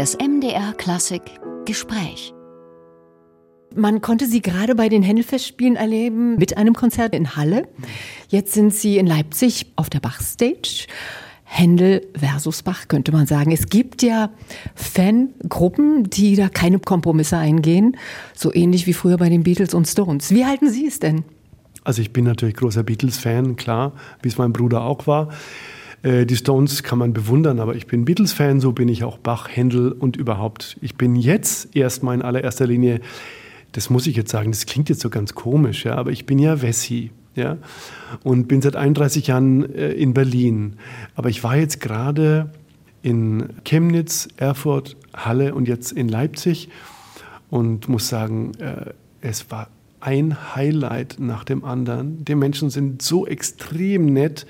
Das MDR Klassik Gespräch. Man konnte sie gerade bei den Händelfestspielen erleben mit einem Konzert in Halle. Jetzt sind sie in Leipzig auf der Bach-Stage. Händel versus Bach, könnte man sagen. Es gibt ja Fangruppen, die da keine Kompromisse eingehen. So ähnlich wie früher bei den Beatles und Stones. Wie halten Sie es denn? Also ich bin natürlich großer Beatles-Fan, klar, wie es mein Bruder auch war. Äh, die Stones kann man bewundern, aber ich bin Beatles-Fan, so bin ich auch Bach, Händel und überhaupt. Ich bin jetzt erstmal in allererster Linie, das muss ich jetzt sagen, das klingt jetzt so ganz komisch, ja, aber ich bin ja Wessi. Ja, und bin seit 31 Jahren äh, in Berlin. Aber ich war jetzt gerade in Chemnitz, Erfurt, Halle und jetzt in Leipzig und muss sagen, äh, es war ein Highlight nach dem anderen. Die Menschen sind so extrem nett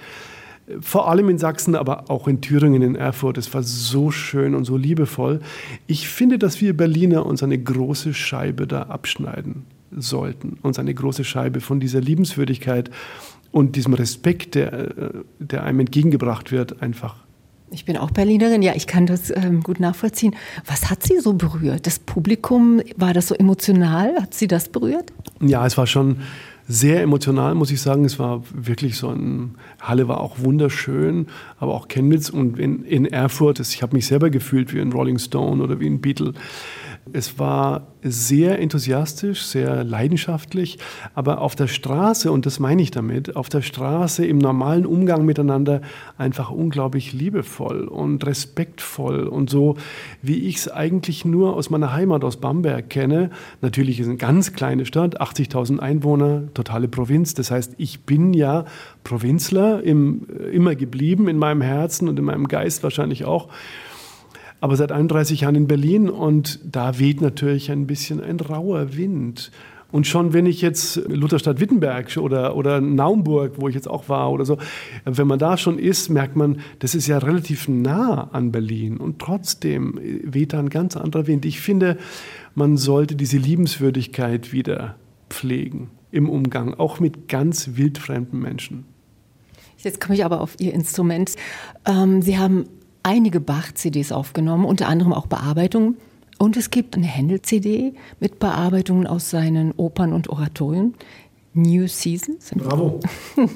vor allem in Sachsen, aber auch in Thüringen, in Erfurt. Es war so schön und so liebevoll. Ich finde, dass wir Berliner uns eine große Scheibe da abschneiden sollten. Uns eine große Scheibe von dieser Liebenswürdigkeit und diesem Respekt, der, äh, der einem entgegengebracht wird, einfach ich bin auch Berlinerin, ja, ich kann das ähm, gut nachvollziehen. Was hat Sie so berührt? Das Publikum, war das so emotional? Hat Sie das berührt? Ja, es war schon sehr emotional, muss ich sagen. Es war wirklich so ein, Halle war auch wunderschön, aber auch Chemnitz und in, in Erfurt, ich habe mich selber gefühlt wie ein Rolling Stone oder wie ein Beatle. Es war sehr enthusiastisch, sehr leidenschaftlich, aber auf der Straße, und das meine ich damit, auf der Straße im normalen Umgang miteinander einfach unglaublich liebevoll und respektvoll und so, wie ich es eigentlich nur aus meiner Heimat, aus Bamberg kenne. Natürlich ist es eine ganz kleine Stadt, 80.000 Einwohner, totale Provinz. Das heißt, ich bin ja Provinzler im, immer geblieben in meinem Herzen und in meinem Geist wahrscheinlich auch aber seit 31 Jahren in Berlin und da weht natürlich ein bisschen ein rauer Wind. Und schon wenn ich jetzt Lutherstadt Wittenberg oder, oder Naumburg, wo ich jetzt auch war oder so, wenn man da schon ist, merkt man, das ist ja relativ nah an Berlin und trotzdem weht da ein ganz anderer Wind. Ich finde, man sollte diese Liebenswürdigkeit wieder pflegen im Umgang, auch mit ganz wildfremden Menschen. Jetzt komme ich aber auf Ihr Instrument. Ähm, Sie haben einige Bach-CDs aufgenommen, unter anderem auch Bearbeitungen. Und es gibt eine Händel-CD mit Bearbeitungen aus seinen Opern und Oratorien. New Seasons. Bravo,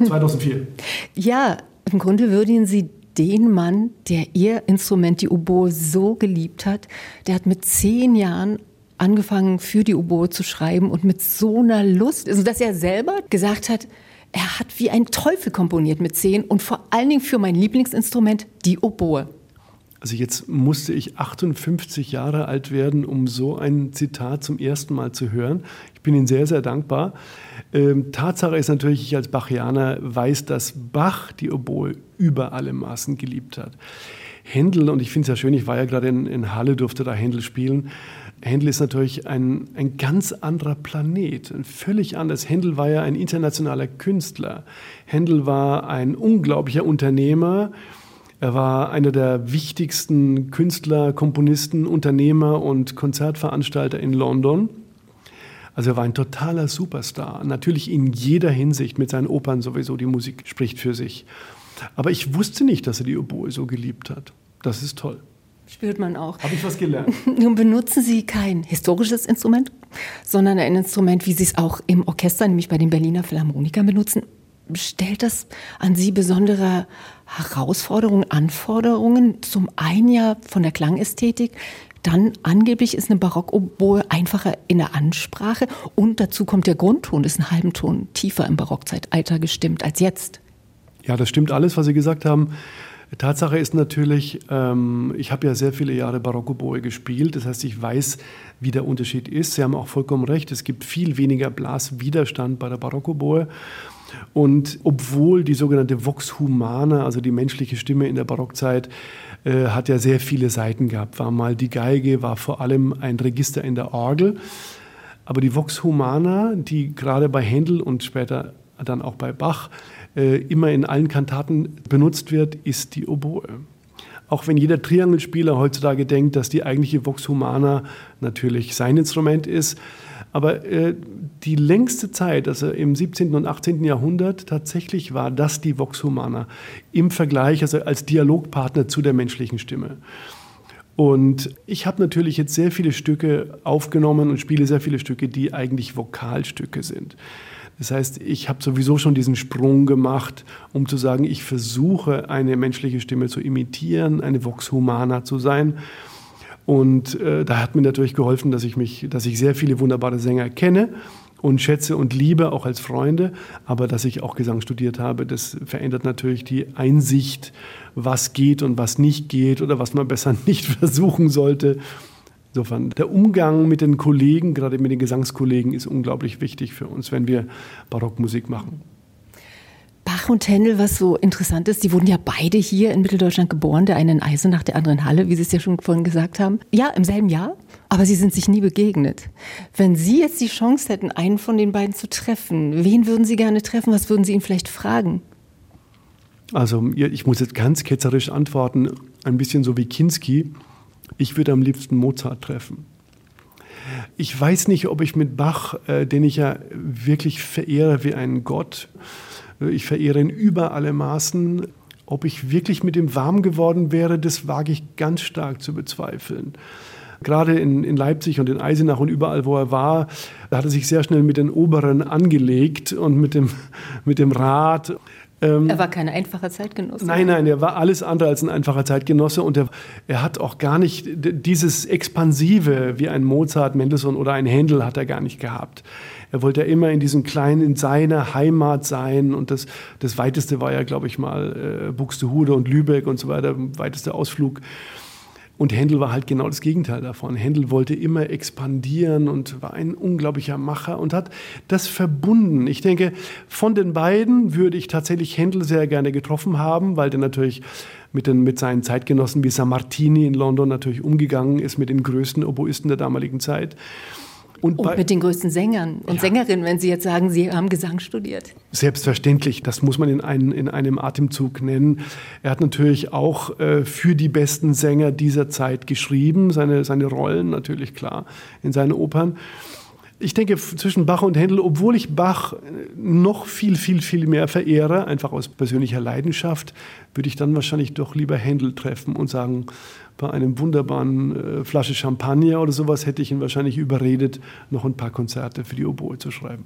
2004. ja, im Grunde würdigen Sie den Mann, der Ihr Instrument, die Oboe, so geliebt hat. Der hat mit zehn Jahren angefangen, für die Oboe zu schreiben und mit so einer Lust, also dass er selber gesagt hat, er hat wie ein Teufel komponiert mit zehn und vor allen Dingen für mein Lieblingsinstrument, die Oboe. Also jetzt musste ich 58 Jahre alt werden, um so ein Zitat zum ersten Mal zu hören. Ich bin Ihnen sehr, sehr dankbar. Ähm, Tatsache ist natürlich, ich als Bachianer weiß, dass Bach die Oboe über alle Maßen geliebt hat. Händel, und ich finde es ja schön, ich war ja gerade in, in Halle, durfte da Händel spielen. Händel ist natürlich ein, ein ganz anderer Planet, ein völlig anders. Händel war ja ein internationaler Künstler. Händel war ein unglaublicher Unternehmer. Er war einer der wichtigsten Künstler, Komponisten, Unternehmer und Konzertveranstalter in London. Also er war ein totaler Superstar. Natürlich in jeder Hinsicht mit seinen Opern sowieso. Die Musik spricht für sich. Aber ich wusste nicht, dass er die Oboe so geliebt hat. Das ist toll. Spürt man auch. Habe ich was gelernt? Nun benutzen Sie kein historisches Instrument, sondern ein Instrument, wie Sie es auch im Orchester, nämlich bei den Berliner Philharmonikern benutzen. Stellt das an Sie besondere Herausforderungen, Anforderungen? Zum einen ja von der Klangästhetik, dann angeblich ist eine Barockoboe einfacher in der Ansprache und dazu kommt der Grundton, ist einen halben Ton tiefer im Barockzeitalter gestimmt als jetzt. Ja, das stimmt alles, was Sie gesagt haben. Tatsache ist natürlich, ähm, ich habe ja sehr viele Jahre Barockoboe gespielt, das heißt, ich weiß, wie der Unterschied ist. Sie haben auch vollkommen recht, es gibt viel weniger Blaswiderstand bei der Barockoboe. Und obwohl die sogenannte Vox Humana, also die menschliche Stimme in der Barockzeit, äh, hat ja sehr viele Seiten gehabt. War mal die Geige, war vor allem ein Register in der Orgel. Aber die Vox Humana, die gerade bei Händel und später dann auch bei Bach äh, immer in allen Kantaten benutzt wird, ist die Oboe. Auch wenn jeder Triangelspieler heutzutage denkt, dass die eigentliche Vox Humana natürlich sein Instrument ist. Aber äh, die längste Zeit, also im 17. und 18. Jahrhundert, tatsächlich war das die Vox Humana im Vergleich, also als Dialogpartner zu der menschlichen Stimme. Und ich habe natürlich jetzt sehr viele Stücke aufgenommen und spiele sehr viele Stücke, die eigentlich Vokalstücke sind. Das heißt, ich habe sowieso schon diesen Sprung gemacht, um zu sagen, ich versuche eine menschliche Stimme zu imitieren, eine Vox Humana zu sein. Und äh, da hat mir natürlich geholfen, dass ich mich, dass ich sehr viele wunderbare Sänger kenne und schätze und liebe, auch als Freunde. Aber dass ich auch Gesang studiert habe, das verändert natürlich die Einsicht, was geht und was nicht geht oder was man besser nicht versuchen sollte. Insofern, der Umgang mit den Kollegen, gerade mit den Gesangskollegen, ist unglaublich wichtig für uns, wenn wir Barockmusik machen. Bach und Händel, was so interessant ist, die wurden ja beide hier in Mitteldeutschland geboren, der eine in Eisenach, der andere in Halle, wie Sie es ja schon vorhin gesagt haben. Ja, im selben Jahr, aber sie sind sich nie begegnet. Wenn Sie jetzt die Chance hätten, einen von den beiden zu treffen, wen würden Sie gerne treffen? Was würden Sie ihn vielleicht fragen? Also, ich muss jetzt ganz ketzerisch antworten, ein bisschen so wie Kinski. Ich würde am liebsten Mozart treffen. Ich weiß nicht, ob ich mit Bach, äh, den ich ja wirklich verehre wie einen Gott, äh, ich verehre ihn über alle Maßen, ob ich wirklich mit ihm warm geworden wäre, das wage ich ganz stark zu bezweifeln. Gerade in, in, Leipzig und in Eisenach und überall, wo er war, da hat er sich sehr schnell mit den Oberen angelegt und mit dem, mit dem Rat. Ähm, er war kein einfacher Zeitgenosse. Nein, nein, er war alles andere als ein einfacher Zeitgenosse und er, er hat auch gar nicht dieses Expansive wie ein Mozart, Mendelssohn oder ein Händel hat er gar nicht gehabt. Er wollte ja immer in diesem kleinen, in seiner Heimat sein und das, das weiteste war ja, glaube ich mal, äh, Buxtehude und Lübeck und so weiter, weiteste Ausflug. Und Händel war halt genau das Gegenteil davon. Händel wollte immer expandieren und war ein unglaublicher Macher und hat das verbunden. Ich denke, von den beiden würde ich tatsächlich Händel sehr gerne getroffen haben, weil der natürlich mit, den, mit seinen Zeitgenossen wie Sammartini in London natürlich umgegangen ist, mit den größten Oboisten der damaligen Zeit. Und, und mit den größten Sängern und ja. Sängerinnen, wenn Sie jetzt sagen, Sie haben Gesang studiert. Selbstverständlich, das muss man in, ein, in einem Atemzug nennen. Er hat natürlich auch äh, für die besten Sänger dieser Zeit geschrieben, seine, seine Rollen natürlich klar in seinen Opern ich denke, zwischen Bach und Händel, obwohl ich Bach noch viel, viel, viel mehr verehre, einfach aus persönlicher Leidenschaft, würde ich dann wahrscheinlich doch lieber Händel treffen und sagen, bei einem wunderbaren äh, Flasche Champagner oder sowas hätte ich ihn wahrscheinlich überredet, noch ein paar Konzerte für die Oboe zu schreiben.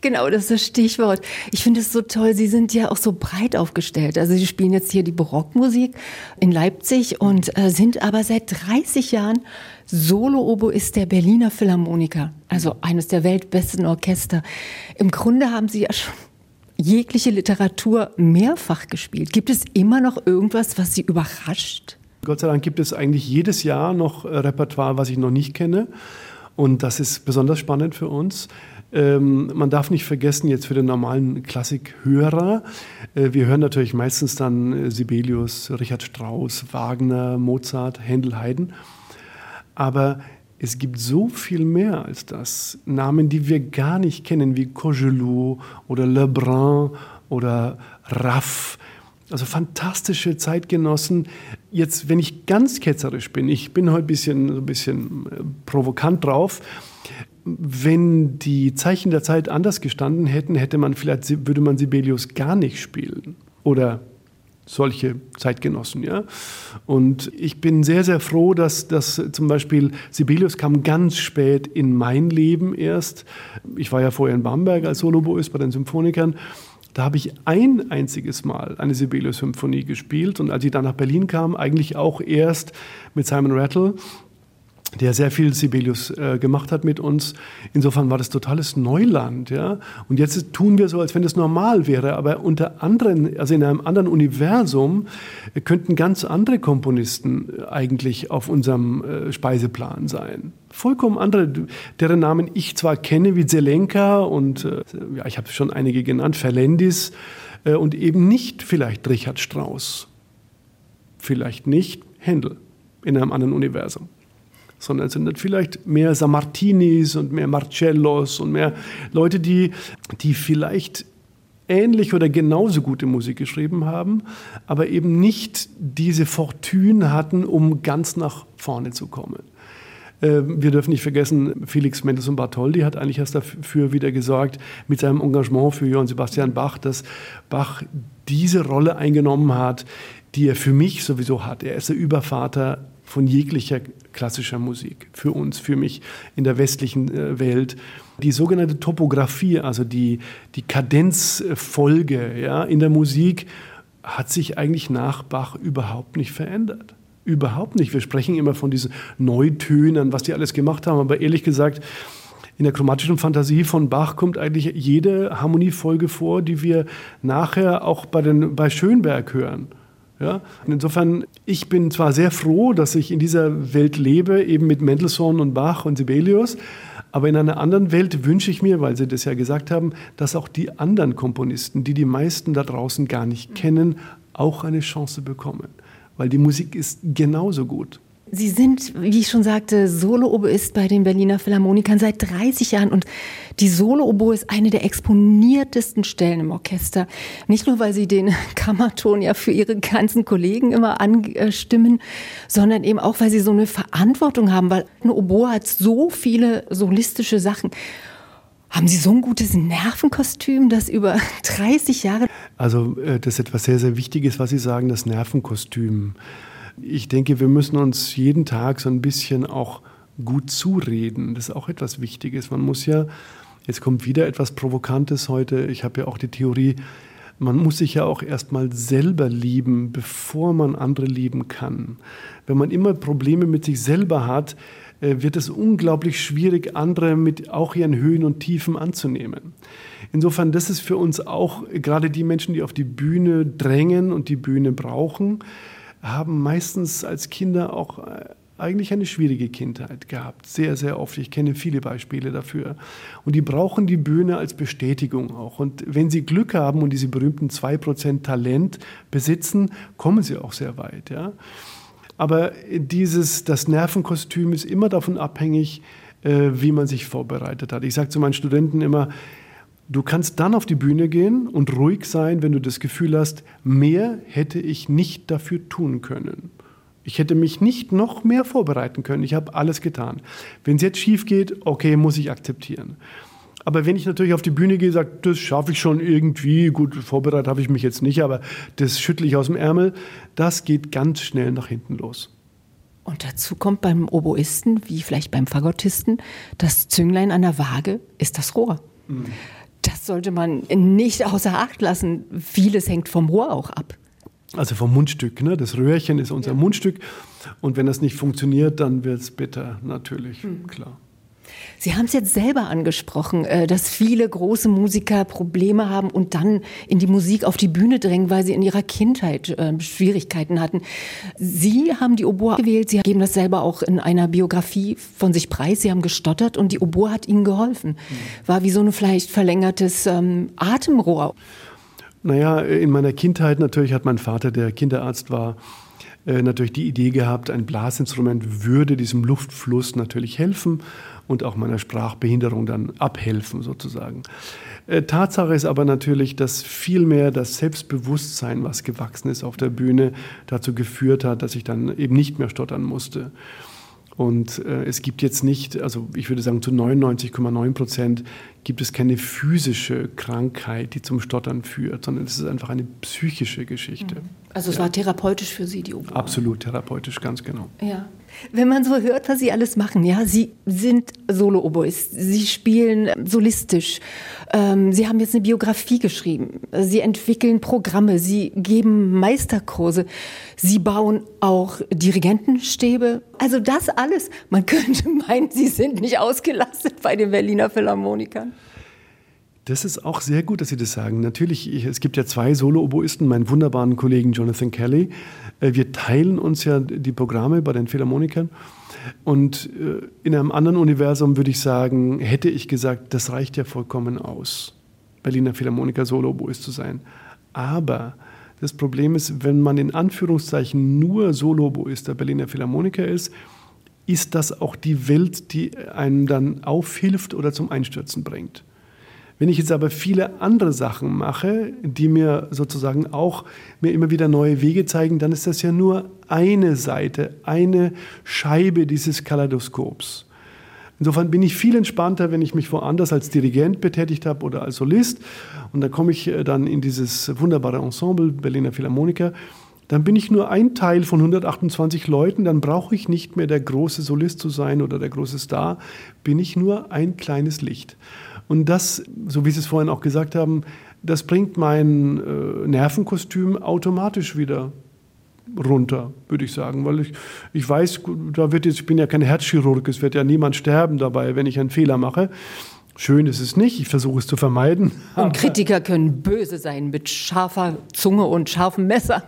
Genau, das ist das Stichwort. Ich finde es so toll. Sie sind ja auch so breit aufgestellt. Also Sie spielen jetzt hier die Barockmusik in Leipzig und äh, sind aber seit 30 Jahren Solo-Oboist der Berliner Philharmoniker. Also eines der weltbesten Orchester. Im Grunde haben Sie ja schon jegliche Literatur mehrfach gespielt. Gibt es immer noch irgendwas, was Sie überrascht? Gott sei Dank gibt es eigentlich jedes Jahr noch äh, Repertoire, was ich noch nicht kenne. Und das ist besonders spannend für uns. Ähm, man darf nicht vergessen, jetzt für den normalen Klassikhörer, äh, wir hören natürlich meistens dann äh, Sibelius, Richard Strauss, Wagner, Mozart, Händel, Haydn. Aber es gibt so viel mehr als das. Namen, die wir gar nicht kennen, wie Cogelou oder Lebrun oder Raff. Also fantastische Zeitgenossen. Jetzt, wenn ich ganz ketzerisch bin, ich bin heute ein bisschen, ein bisschen äh, provokant drauf. Wenn die Zeichen der Zeit anders gestanden hätten, hätte man vielleicht, würde man Sibelius gar nicht spielen. Oder solche Zeitgenossen. Ja? Und ich bin sehr, sehr froh, dass, dass zum Beispiel Sibelius kam ganz spät in mein Leben erst. Ich war ja vorher in Bamberg als Soloboist bei den Symphonikern da habe ich ein einziges Mal eine Sibelius-Symphonie gespielt und als ich dann nach Berlin kam, eigentlich auch erst mit Simon Rattle der sehr viel Sibelius äh, gemacht hat mit uns. Insofern war das totales Neuland. Ja? Und jetzt tun wir so, als wenn das normal wäre. Aber unter anderen, also in einem anderen Universum, äh, könnten ganz andere Komponisten äh, eigentlich auf unserem äh, Speiseplan sein. Vollkommen andere, deren Namen ich zwar kenne, wie Zelenka und äh, ja, ich habe schon einige genannt, Verlendis äh, und eben nicht vielleicht Richard Strauss. Vielleicht nicht Händel in einem anderen Universum sondern es sind vielleicht mehr Sammartinis und mehr Marcellos und mehr Leute, die, die vielleicht ähnlich oder genauso gute Musik geschrieben haben, aber eben nicht diese Fortune hatten, um ganz nach vorne zu kommen. Ähm, wir dürfen nicht vergessen, Felix Mendelssohn Bartholdy hat eigentlich erst dafür wieder gesorgt, mit seinem Engagement für Johann Sebastian Bach, dass Bach diese Rolle eingenommen hat, die er für mich sowieso hat. Er ist der Übervater von jeglicher klassischer Musik für uns, für mich in der westlichen äh, Welt. Die sogenannte Topographie, also die, die Kadenzfolge ja, in der Musik, hat sich eigentlich nach Bach überhaupt nicht verändert. Überhaupt nicht. Wir sprechen immer von diesen Neutönen, was die alles gemacht haben, aber ehrlich gesagt, in der chromatischen Fantasie von Bach kommt eigentlich jede Harmoniefolge vor, die wir nachher auch bei, den, bei Schönberg hören. Ja? insofern, ich bin zwar sehr froh, dass ich in dieser Welt lebe, eben mit Mendelssohn und Bach und Sibelius, aber in einer anderen Welt wünsche ich mir, weil Sie das ja gesagt haben, dass auch die anderen Komponisten, die die meisten da draußen gar nicht kennen, auch eine Chance bekommen. Weil die Musik ist genauso gut. Sie sind, wie ich schon sagte, Solo-Oboist bei den Berliner Philharmonikern seit 30 Jahren und die Solo-Oboe ist eine der exponiertesten Stellen im Orchester. Nicht nur, weil Sie den Kammerton ja für Ihre ganzen Kollegen immer anstimmen, sondern eben auch, weil Sie so eine Verantwortung haben, weil eine Oboe hat so viele solistische Sachen. Haben Sie so ein gutes Nervenkostüm, das über 30 Jahre... Also äh, das ist etwas sehr, sehr Wichtiges, was Sie sagen, das Nervenkostüm. Ich denke, wir müssen uns jeden Tag so ein bisschen auch gut zureden. Das ist auch etwas Wichtiges. Man muss ja, jetzt kommt wieder etwas Provokantes heute. Ich habe ja auch die Theorie, man muss sich ja auch erstmal selber lieben, bevor man andere lieben kann. Wenn man immer Probleme mit sich selber hat, äh, wird es unglaublich schwierig, andere mit auch ihren Höhen und Tiefen anzunehmen. Insofern, das ist für uns auch gerade die Menschen, die auf die Bühne drängen und die Bühne brauchen, haben meistens als Kinder auch äh, eigentlich eine schwierige Kindheit gehabt. Sehr, sehr oft. Ich kenne viele Beispiele dafür. Und die brauchen die Bühne als Bestätigung auch. Und wenn sie Glück haben und diese berühmten 2% Talent besitzen, kommen sie auch sehr weit. Ja? Aber dieses, das Nervenkostüm ist immer davon abhängig, äh, wie man sich vorbereitet hat. Ich sage zu meinen Studenten immer, Du kannst dann auf die Bühne gehen und ruhig sein, wenn du das Gefühl hast, mehr hätte ich nicht dafür tun können. Ich hätte mich nicht noch mehr vorbereiten können. Ich habe alles getan. Wenn es jetzt schief geht, okay, muss ich akzeptieren. Aber wenn ich natürlich auf die Bühne gehe, sage, das schaffe ich schon irgendwie, gut, vorbereitet habe ich mich jetzt nicht, aber das schüttle ich aus dem Ärmel, das geht ganz schnell nach hinten los. Und dazu kommt beim Oboisten, wie vielleicht beim Fagottisten, das Zünglein an der Waage ist das Rohr. Mhm. Das sollte man nicht außer Acht lassen. Vieles hängt vom Rohr auch ab. Also vom Mundstück. Ne? Das Röhrchen ist unser ja. Mundstück. Und wenn das nicht funktioniert, dann wird es bitter, natürlich, hm. klar. Sie haben es jetzt selber angesprochen, äh, dass viele große Musiker Probleme haben und dann in die Musik auf die Bühne drängen, weil sie in ihrer Kindheit äh, Schwierigkeiten hatten. Sie haben die Oboe gewählt, Sie geben das selber auch in einer Biografie von sich preis. Sie haben gestottert und die Oboe hat Ihnen geholfen. Mhm. War wie so ein vielleicht verlängertes ähm, Atemrohr. Naja, in meiner Kindheit natürlich hat mein Vater, der Kinderarzt war, äh, natürlich die Idee gehabt, ein Blasinstrument würde diesem Luftfluss natürlich helfen und auch meiner Sprachbehinderung dann abhelfen sozusagen. Äh, Tatsache ist aber natürlich, dass vielmehr das Selbstbewusstsein, was gewachsen ist auf der Bühne, dazu geführt hat, dass ich dann eben nicht mehr stottern musste. Und äh, es gibt jetzt nicht, also ich würde sagen zu 99,9 Prozent gibt es keine physische Krankheit, die zum Stottern führt, sondern es ist einfach eine psychische Geschichte. Mhm. Also es ja. war therapeutisch für Sie, die Oboe? Absolut therapeutisch, ganz genau. Ja. Wenn man so hört, was Sie alles machen, ja, Sie sind Solo-Oboist, Sie spielen solistisch, ähm, Sie haben jetzt eine Biografie geschrieben, Sie entwickeln Programme, Sie geben Meisterkurse, Sie bauen auch Dirigentenstäbe. Also das alles, man könnte meinen, Sie sind nicht ausgelastet bei den Berliner Philharmonikern. Das ist auch sehr gut, dass Sie das sagen. Natürlich, ich, es gibt ja zwei Solo-Oboisten, meinen wunderbaren Kollegen Jonathan Kelly. Äh, wir teilen uns ja die Programme bei den Philharmonikern. Und äh, in einem anderen Universum würde ich sagen, hätte ich gesagt, das reicht ja vollkommen aus, Berliner Philharmoniker Solo-Oboist zu sein. Aber das Problem ist, wenn man in Anführungszeichen nur Solo-Oboist der Berliner Philharmoniker ist, ist das auch die Welt, die einem dann aufhilft oder zum Einstürzen bringt. Wenn ich jetzt aber viele andere Sachen mache, die mir sozusagen auch mir immer wieder neue Wege zeigen, dann ist das ja nur eine Seite, eine Scheibe dieses Kaleidoskops. Insofern bin ich viel entspannter, wenn ich mich woanders als Dirigent betätigt habe oder als Solist. Und dann komme ich äh, dann in dieses wunderbare Ensemble Berliner Philharmoniker dann bin ich nur ein Teil von 128 Leuten, dann brauche ich nicht mehr der große Solist zu sein oder der große Star, bin ich nur ein kleines Licht. Und das, so wie Sie es vorhin auch gesagt haben, das bringt mein äh, Nervenkostüm automatisch wieder runter, würde ich sagen, weil ich, ich weiß, da wird jetzt, ich bin ja kein Herzchirurg, es wird ja niemand sterben dabei, wenn ich einen Fehler mache. Schön ist es nicht, ich versuche es zu vermeiden. Und Kritiker können böse sein mit scharfer Zunge und scharfem Messer.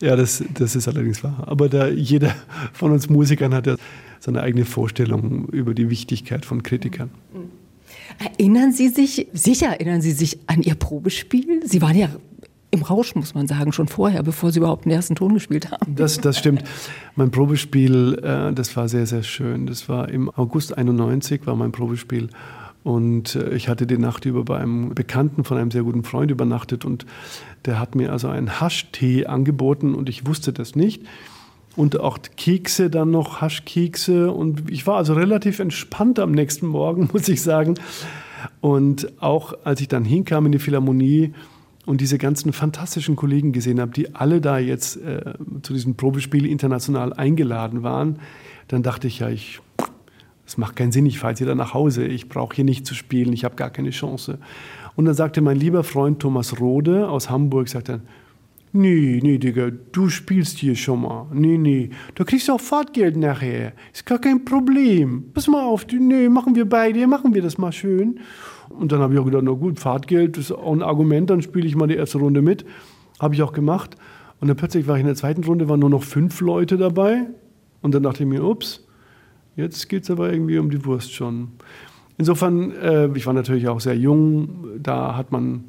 Ja, das, das ist allerdings wahr. Aber da jeder von uns Musikern hat ja seine eigene Vorstellung über die Wichtigkeit von Kritikern. Erinnern Sie sich, sicher erinnern Sie sich an Ihr Probespiel? Sie waren ja im Rausch, muss man sagen, schon vorher, bevor Sie überhaupt den ersten Ton gespielt haben. Das, das stimmt. Mein Probespiel, äh, das war sehr, sehr schön. Das war im August 91, war mein Probespiel. Und äh, ich hatte die Nacht über bei einem Bekannten von einem sehr guten Freund übernachtet und der hat mir also einen Haschtee angeboten und ich wusste das nicht. Und auch Kekse dann noch, Haschkekse. Und ich war also relativ entspannt am nächsten Morgen, muss ich sagen. Und auch als ich dann hinkam in die Philharmonie, und diese ganzen fantastischen Kollegen gesehen habe, die alle da jetzt äh, zu diesem Probespiel international eingeladen waren, dann dachte ich ja, ich, das macht keinen Sinn, ich fahre jetzt wieder nach Hause, ich brauche hier nicht zu spielen, ich habe gar keine Chance. Und dann sagte mein lieber Freund Thomas Rode aus Hamburg, sagte Nee, nee, Digga, du spielst hier schon mal. Nee, nee, da kriegst du auch Fahrtgeld nachher. Ist gar kein Problem. Pass mal auf, nee, machen wir beide, machen wir das mal schön. Und dann habe ich auch gedacht, na gut, Fahrtgeld ist auch ein Argument, dann spiele ich mal die erste Runde mit. Habe ich auch gemacht. Und dann plötzlich war ich in der zweiten Runde, waren nur noch fünf Leute dabei. Und dann dachte ich mir, ups, jetzt geht es aber irgendwie um die Wurst schon. Insofern, äh, ich war natürlich auch sehr jung, da hat man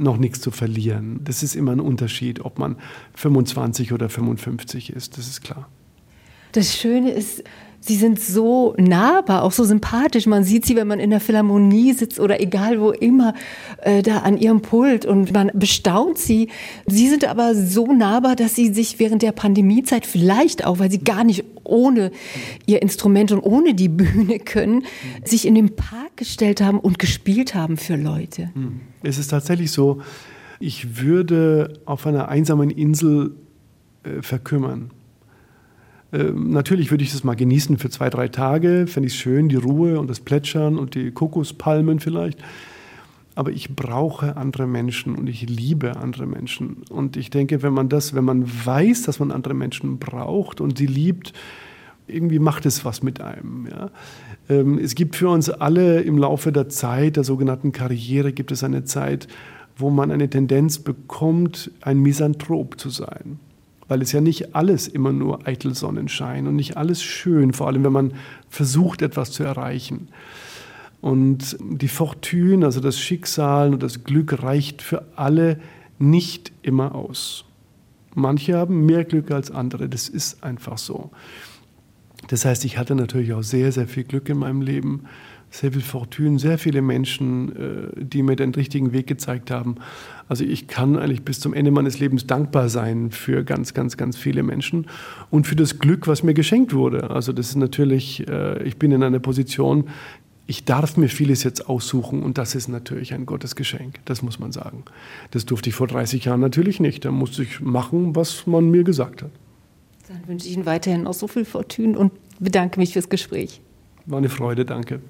noch nichts zu verlieren. Das ist immer ein Unterschied, ob man 25 oder 55 ist, das ist klar. Das Schöne ist, Sie sind so nahbar, auch so sympathisch. Man sieht sie, wenn man in der Philharmonie sitzt oder egal wo immer, äh, da an ihrem Pult und man bestaunt sie. Sie sind aber so nahbar, dass sie sich während der Pandemiezeit vielleicht auch, weil sie gar nicht ohne ihr Instrument und ohne die Bühne können, sich in den Park gestellt haben und gespielt haben für Leute. Hm. Es ist tatsächlich so, ich würde auf einer einsamen Insel äh, verkümmern. Ähm, natürlich würde ich das mal genießen für zwei, drei Tage, fände ich schön, die Ruhe und das Plätschern und die Kokospalmen vielleicht. Aber ich brauche andere Menschen und ich liebe andere Menschen. Und ich denke, wenn man das, wenn man weiß, dass man andere Menschen braucht und sie liebt, irgendwie macht es was mit einem. Ja. Ähm, es gibt für uns alle im Laufe der Zeit, der sogenannten Karriere, gibt es eine Zeit, wo man eine Tendenz bekommt, ein Misanthrop zu sein weil es ja nicht alles immer nur eitel Sonnenschein und nicht alles schön, vor allem wenn man versucht, etwas zu erreichen. Und die Fortune, also das Schicksal und das Glück reicht für alle nicht immer aus. Manche haben mehr Glück als andere, das ist einfach so. Das heißt, ich hatte natürlich auch sehr, sehr viel Glück in meinem Leben sehr viel Fortune, sehr viele Menschen, äh, die mir den richtigen Weg gezeigt haben. Also ich kann eigentlich bis zum Ende meines Lebens dankbar sein für ganz, ganz, ganz viele Menschen und für das Glück, was mir geschenkt wurde. Also das ist natürlich, äh, ich bin in einer Position, ich darf mir vieles jetzt aussuchen und das ist natürlich ein Gottesgeschenk, das muss man sagen. Das durfte ich vor 30 Jahren natürlich nicht. Da musste ich machen, was man mir gesagt hat. Dann wünsche ich Ihnen weiterhin auch so viel Fortune und bedanke mich fürs Gespräch. War eine Freude, danke.